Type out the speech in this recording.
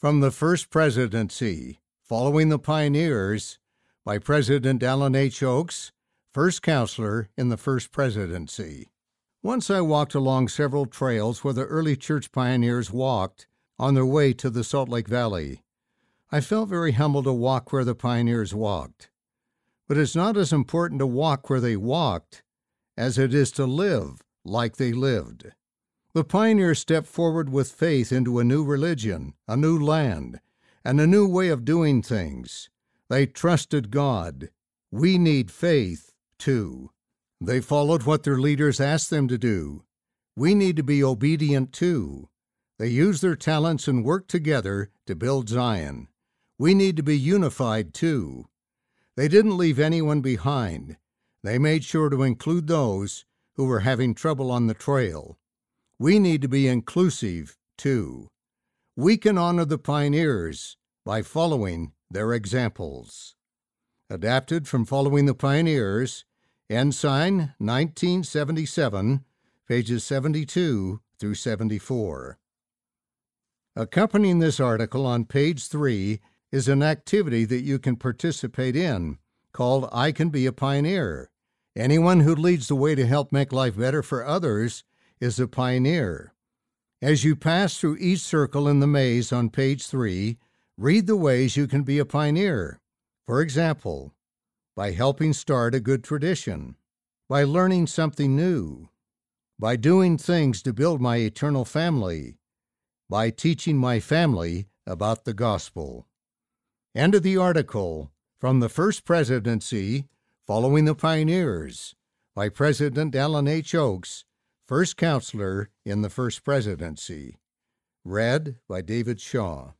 From the First Presidency, Following the Pioneers, by President Dallin H. Oaks, first counselor in the First Presidency. Once I walked along several trails where the early church pioneers walked on their way to the Salt Lake Valley. I felt very humble to walk where the pioneers walked. But it's not as important to walk where they walked as it is to live like they lived. The pioneers stepped forward with faith into a new religion, a new land, and a new way of doing things. They trusted God. We need faith, too. They followed what their leaders asked them to do. We need to be obedient, too. They used their talents and worked together to build Zion. We need to be unified, too. They didn't leave anyone behind. They made sure to include those who were having trouble on the trail. We need to be inclusive, too. We can honor the pioneers by following their examples. Adapted from Following the Pioneers, Ensign 1977, pages 72 through 74. Accompanying this article on page 3 is an activity that you can participate in called I Can Be a Pioneer. Anyone who leads the way to help make life better for others is a pioneer. As you pass through each circle in the maze on page 3, read the ways you can be a pioneer. For example, by helping start a good tradition, by learning something new, by doing things to build my eternal family, by teaching my family about the gospel. End of the article from the First Presidency Following the Pioneers by President Dallin H. Oaks first counselor in the First Presidency. Read by David Shaw.